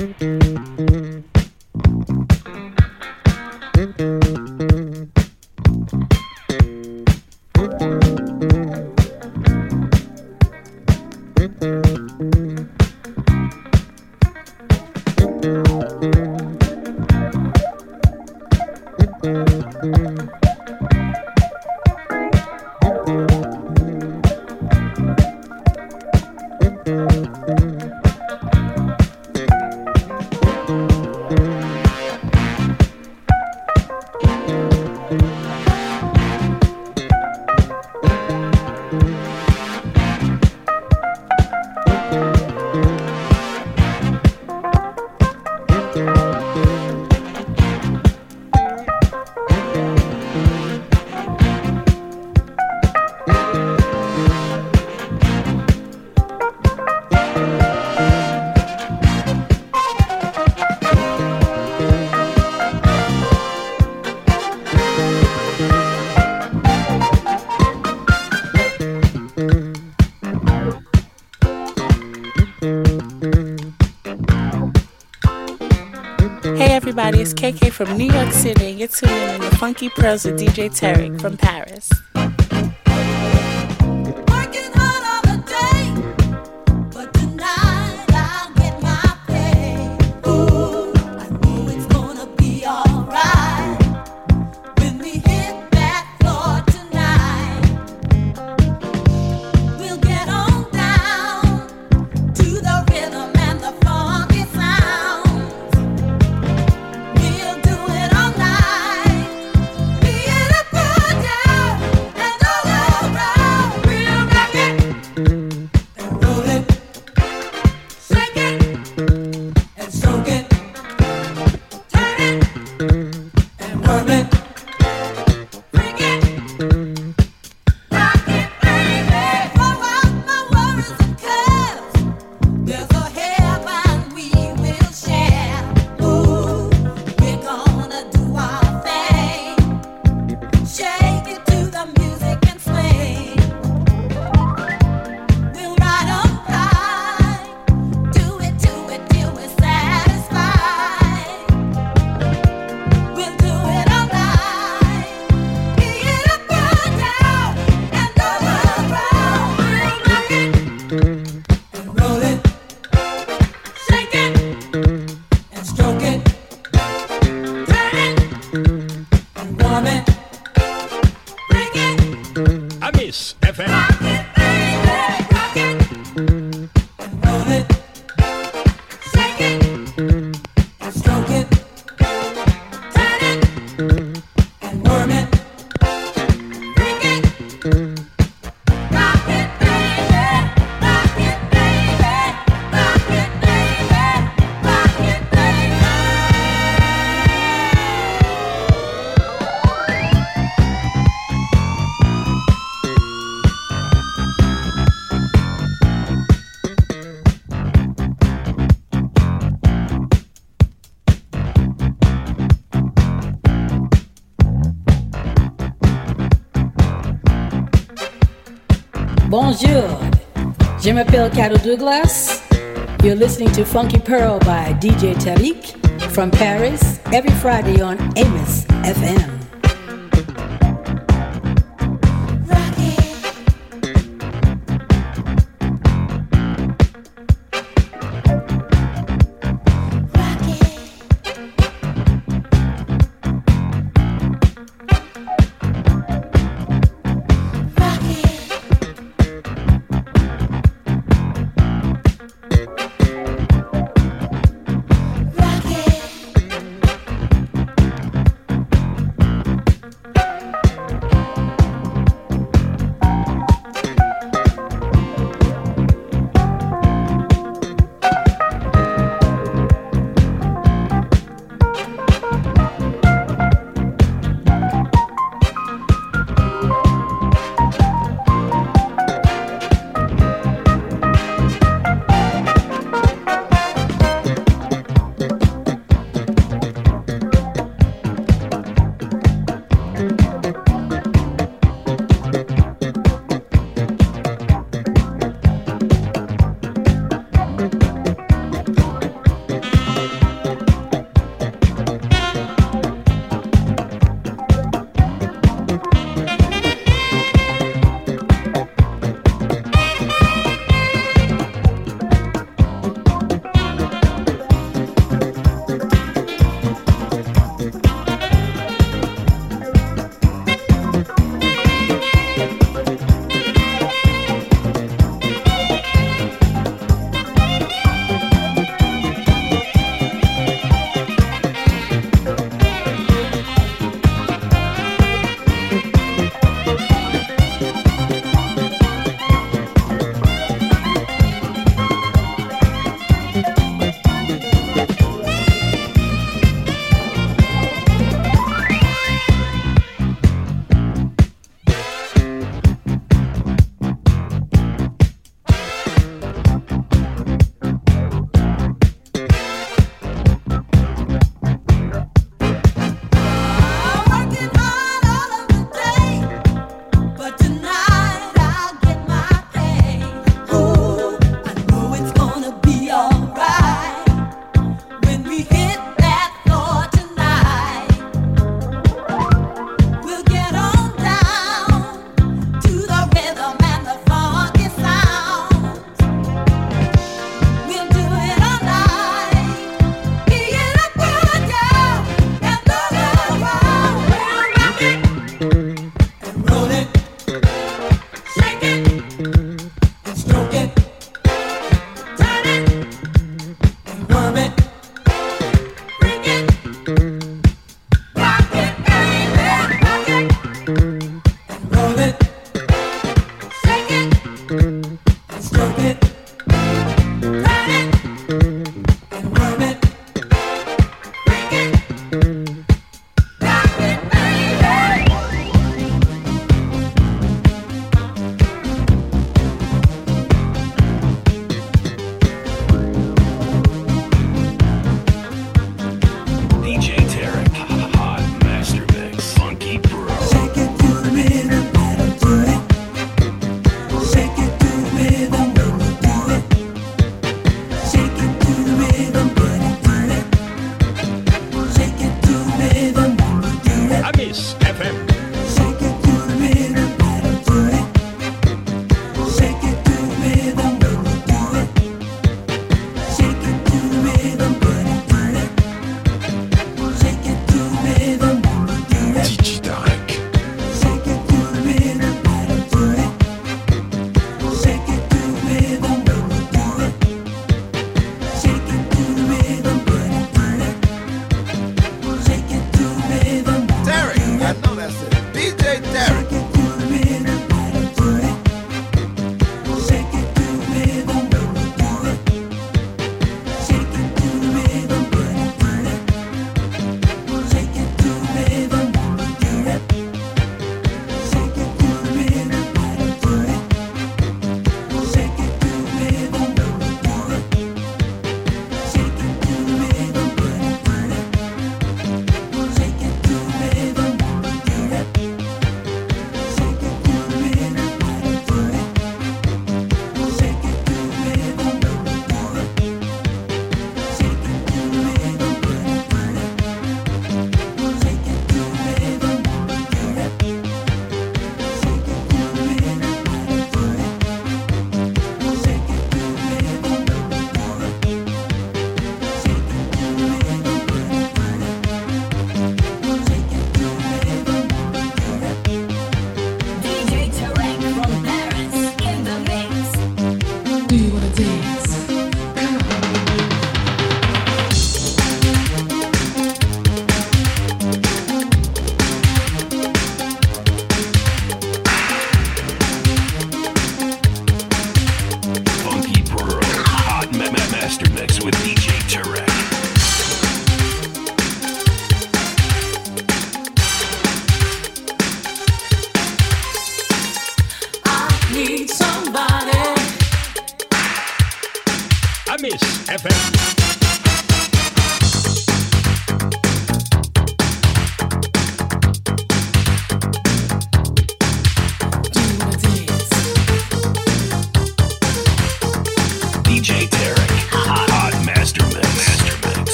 everybody. From New York City. You're tuning in to Funky Pearls with DJ Tarek from Paris. Je m'appelle Carol Douglas. You're listening to Funky Pearl by DJ Tarek from Paris every Friday on Amos FM.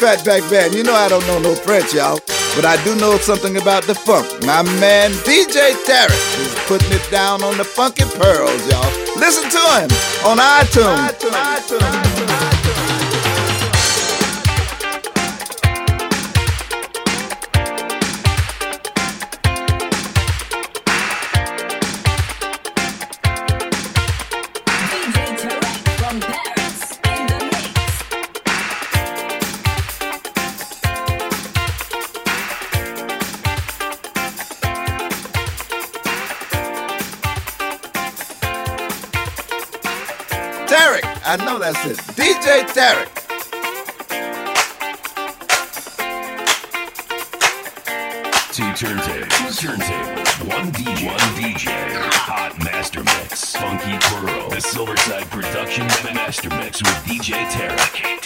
Fatback Band. You know I don't know no French, y'all. But I do know something about the funk. My man DJ Tarek is putting it down on the funky pearls, y'all. Listen to him on iTunes. iTunes. iTunes. I know that's it. DJ Tarek. Two turntables, turntables, one DJ, one DJ, hot master mix, funky pearl, the Silverside production master mix with DJ. Tarek.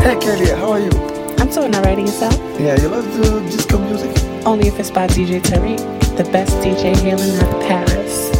Celia, how are you? I'm doing alright yourself. Yeah, you love the disco music? Only if it's by DJ Tarek, the best DJ hailing out of Paris.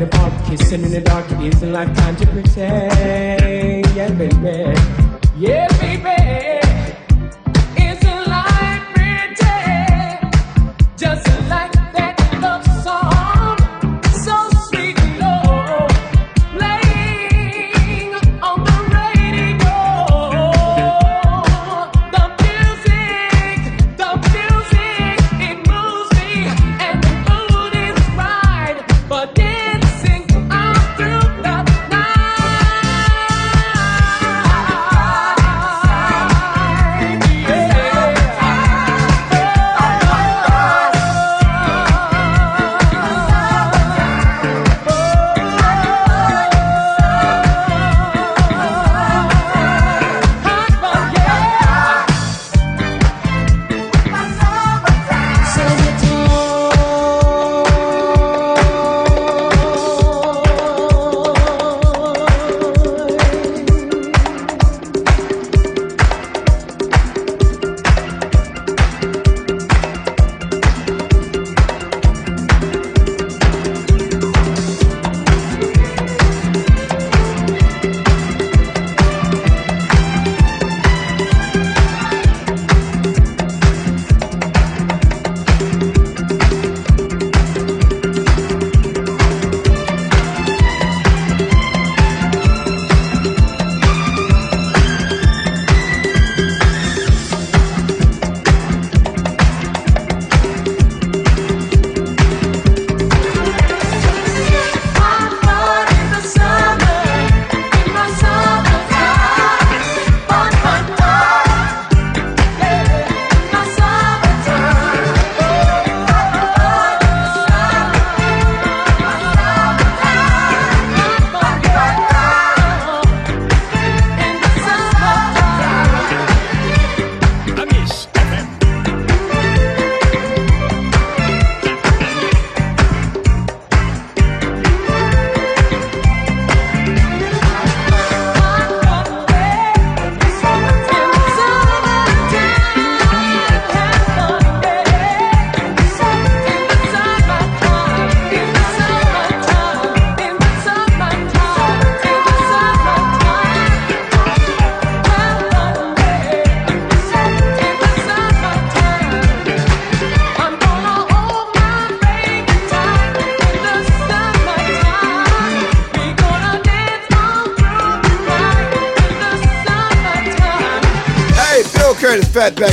in the pub, kissing in the dark. it is a lifetime to pretend. Yeah, baby. Yeah, baby.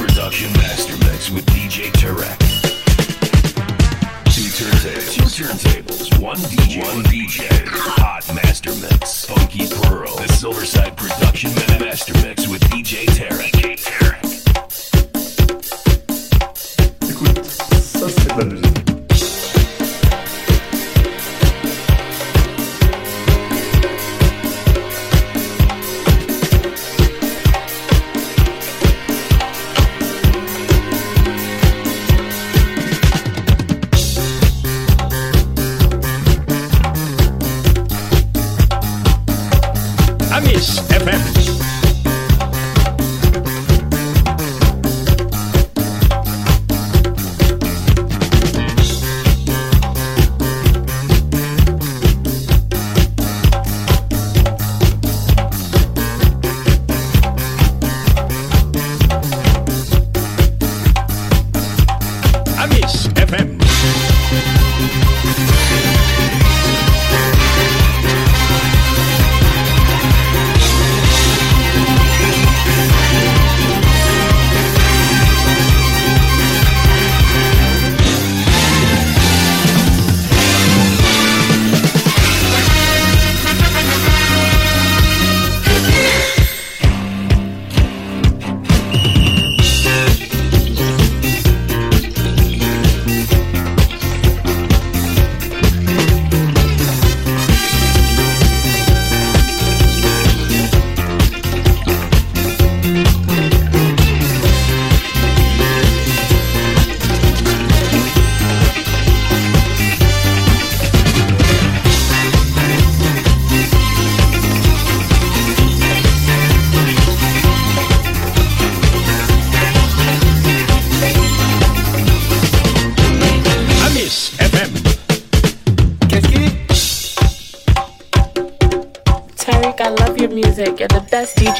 Production Master Mix with DJ Tarek. Two turntables, two turntables, one DJ, one DJ. Hot Master Mix. Funky Pearl, the Silverside Production Master Mix with DJ Tarek. DJ Tarek. Écoute, ça c'est la musique.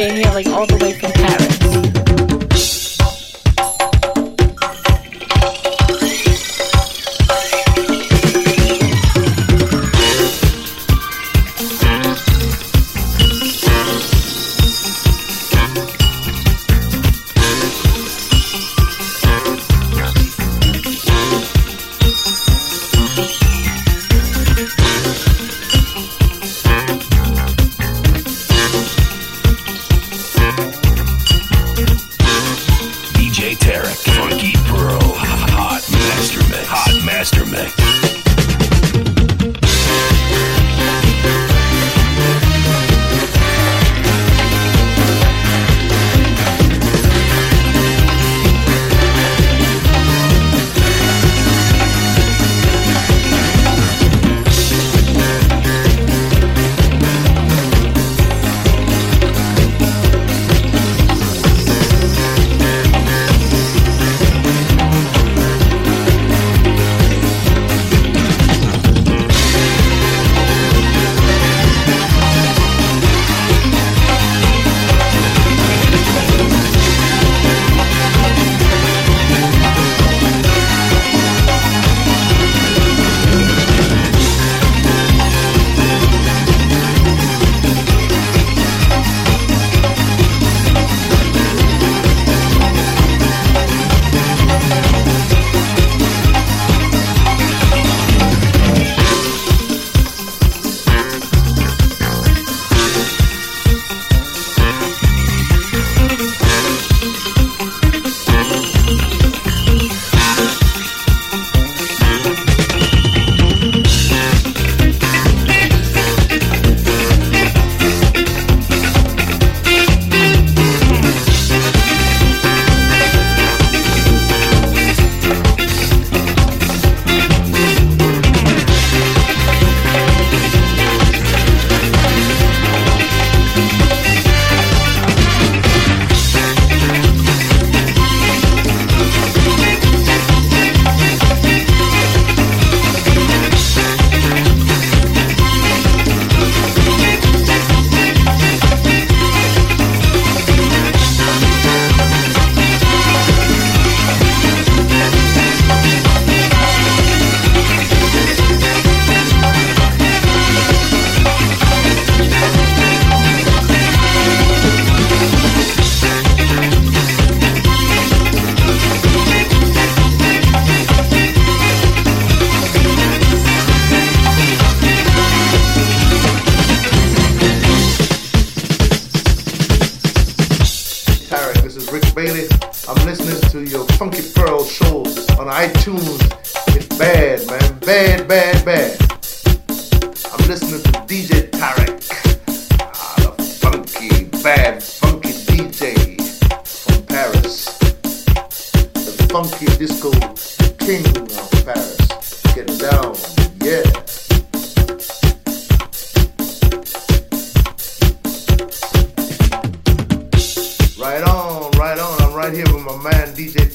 The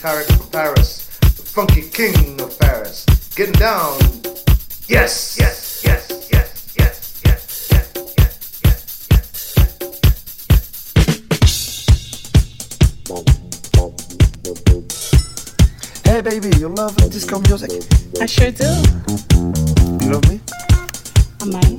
Tarek from Paris, the funky king of Paris, getting down. Yes, yes, yes. Hey baby, you love disco music? I sure do. You love me? I might.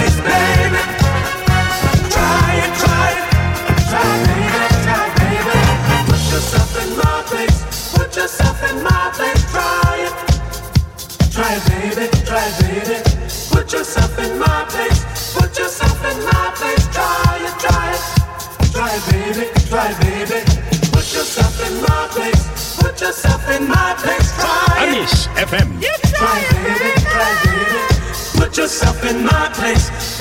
Place, baby. In my place.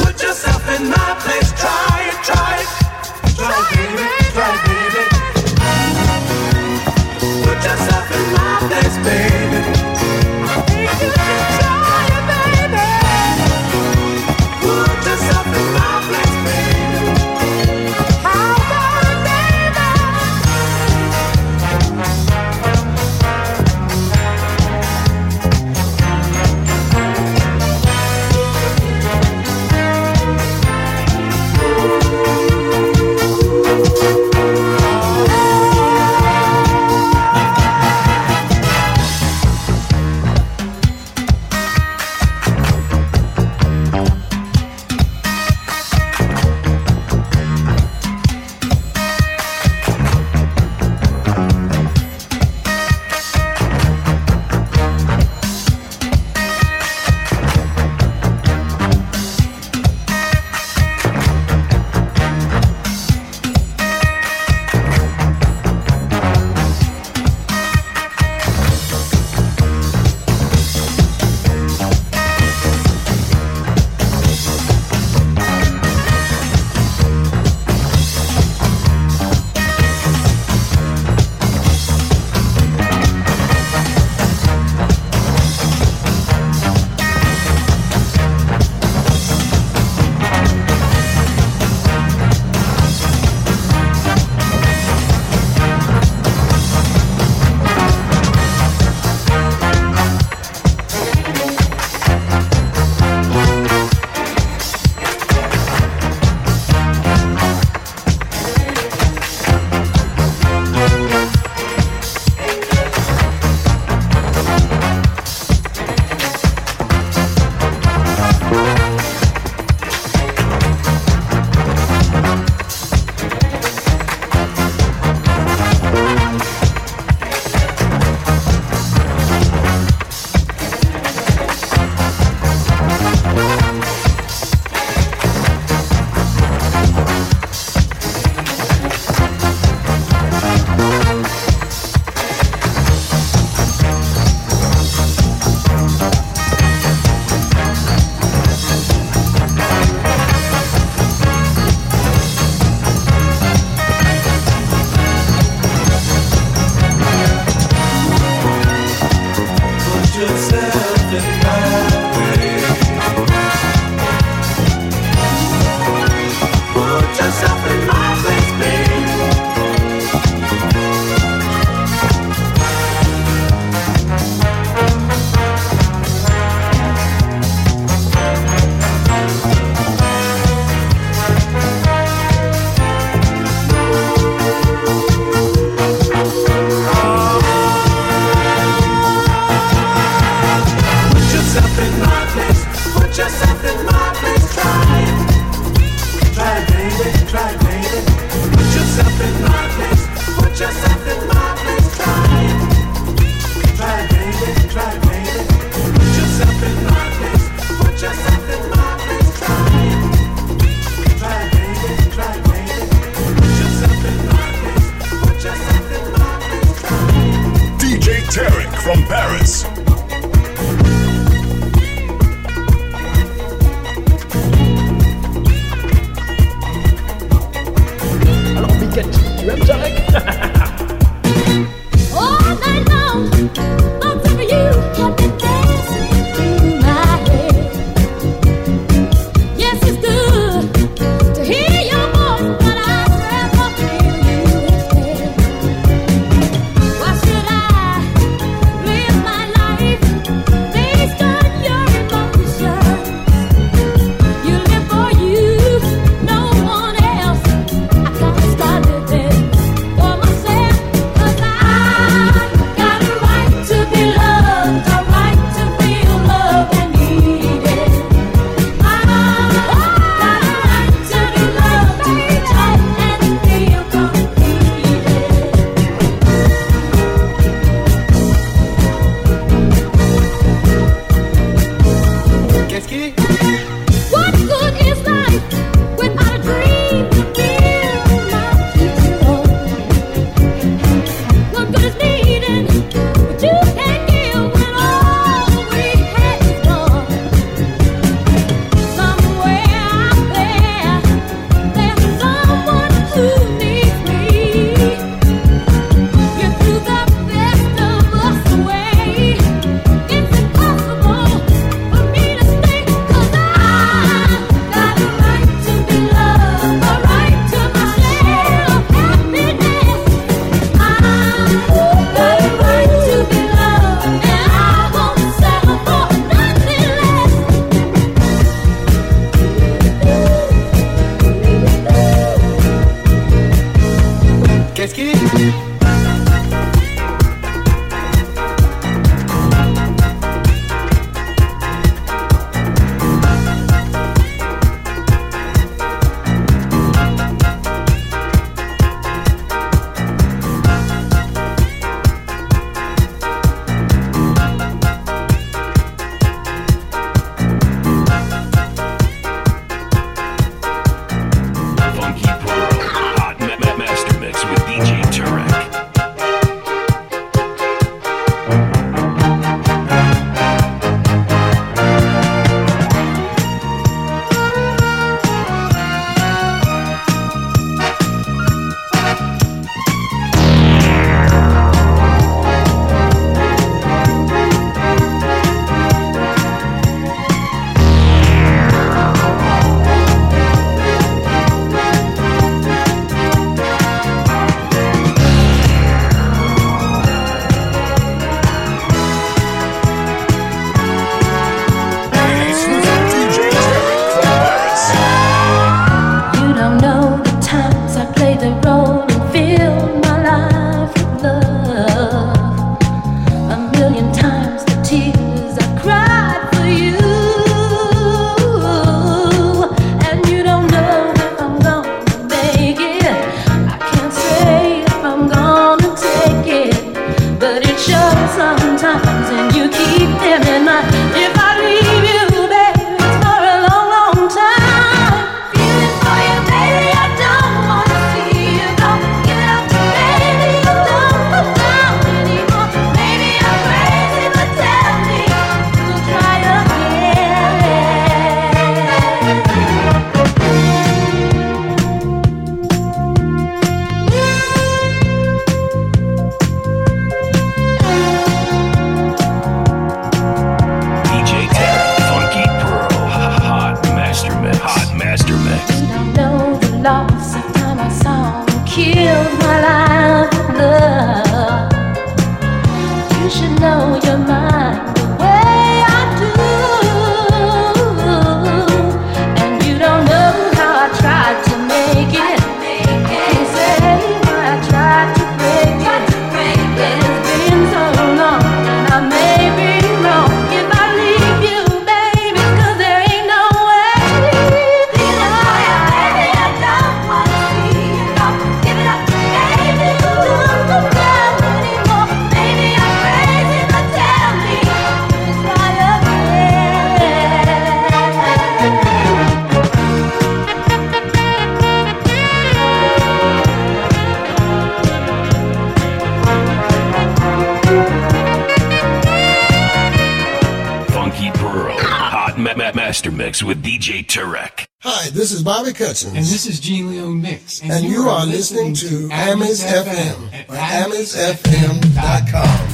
And this is Gene Leone Mix. And, and you, you, are, are listening, listening, to Amis, FM at amisfm.com.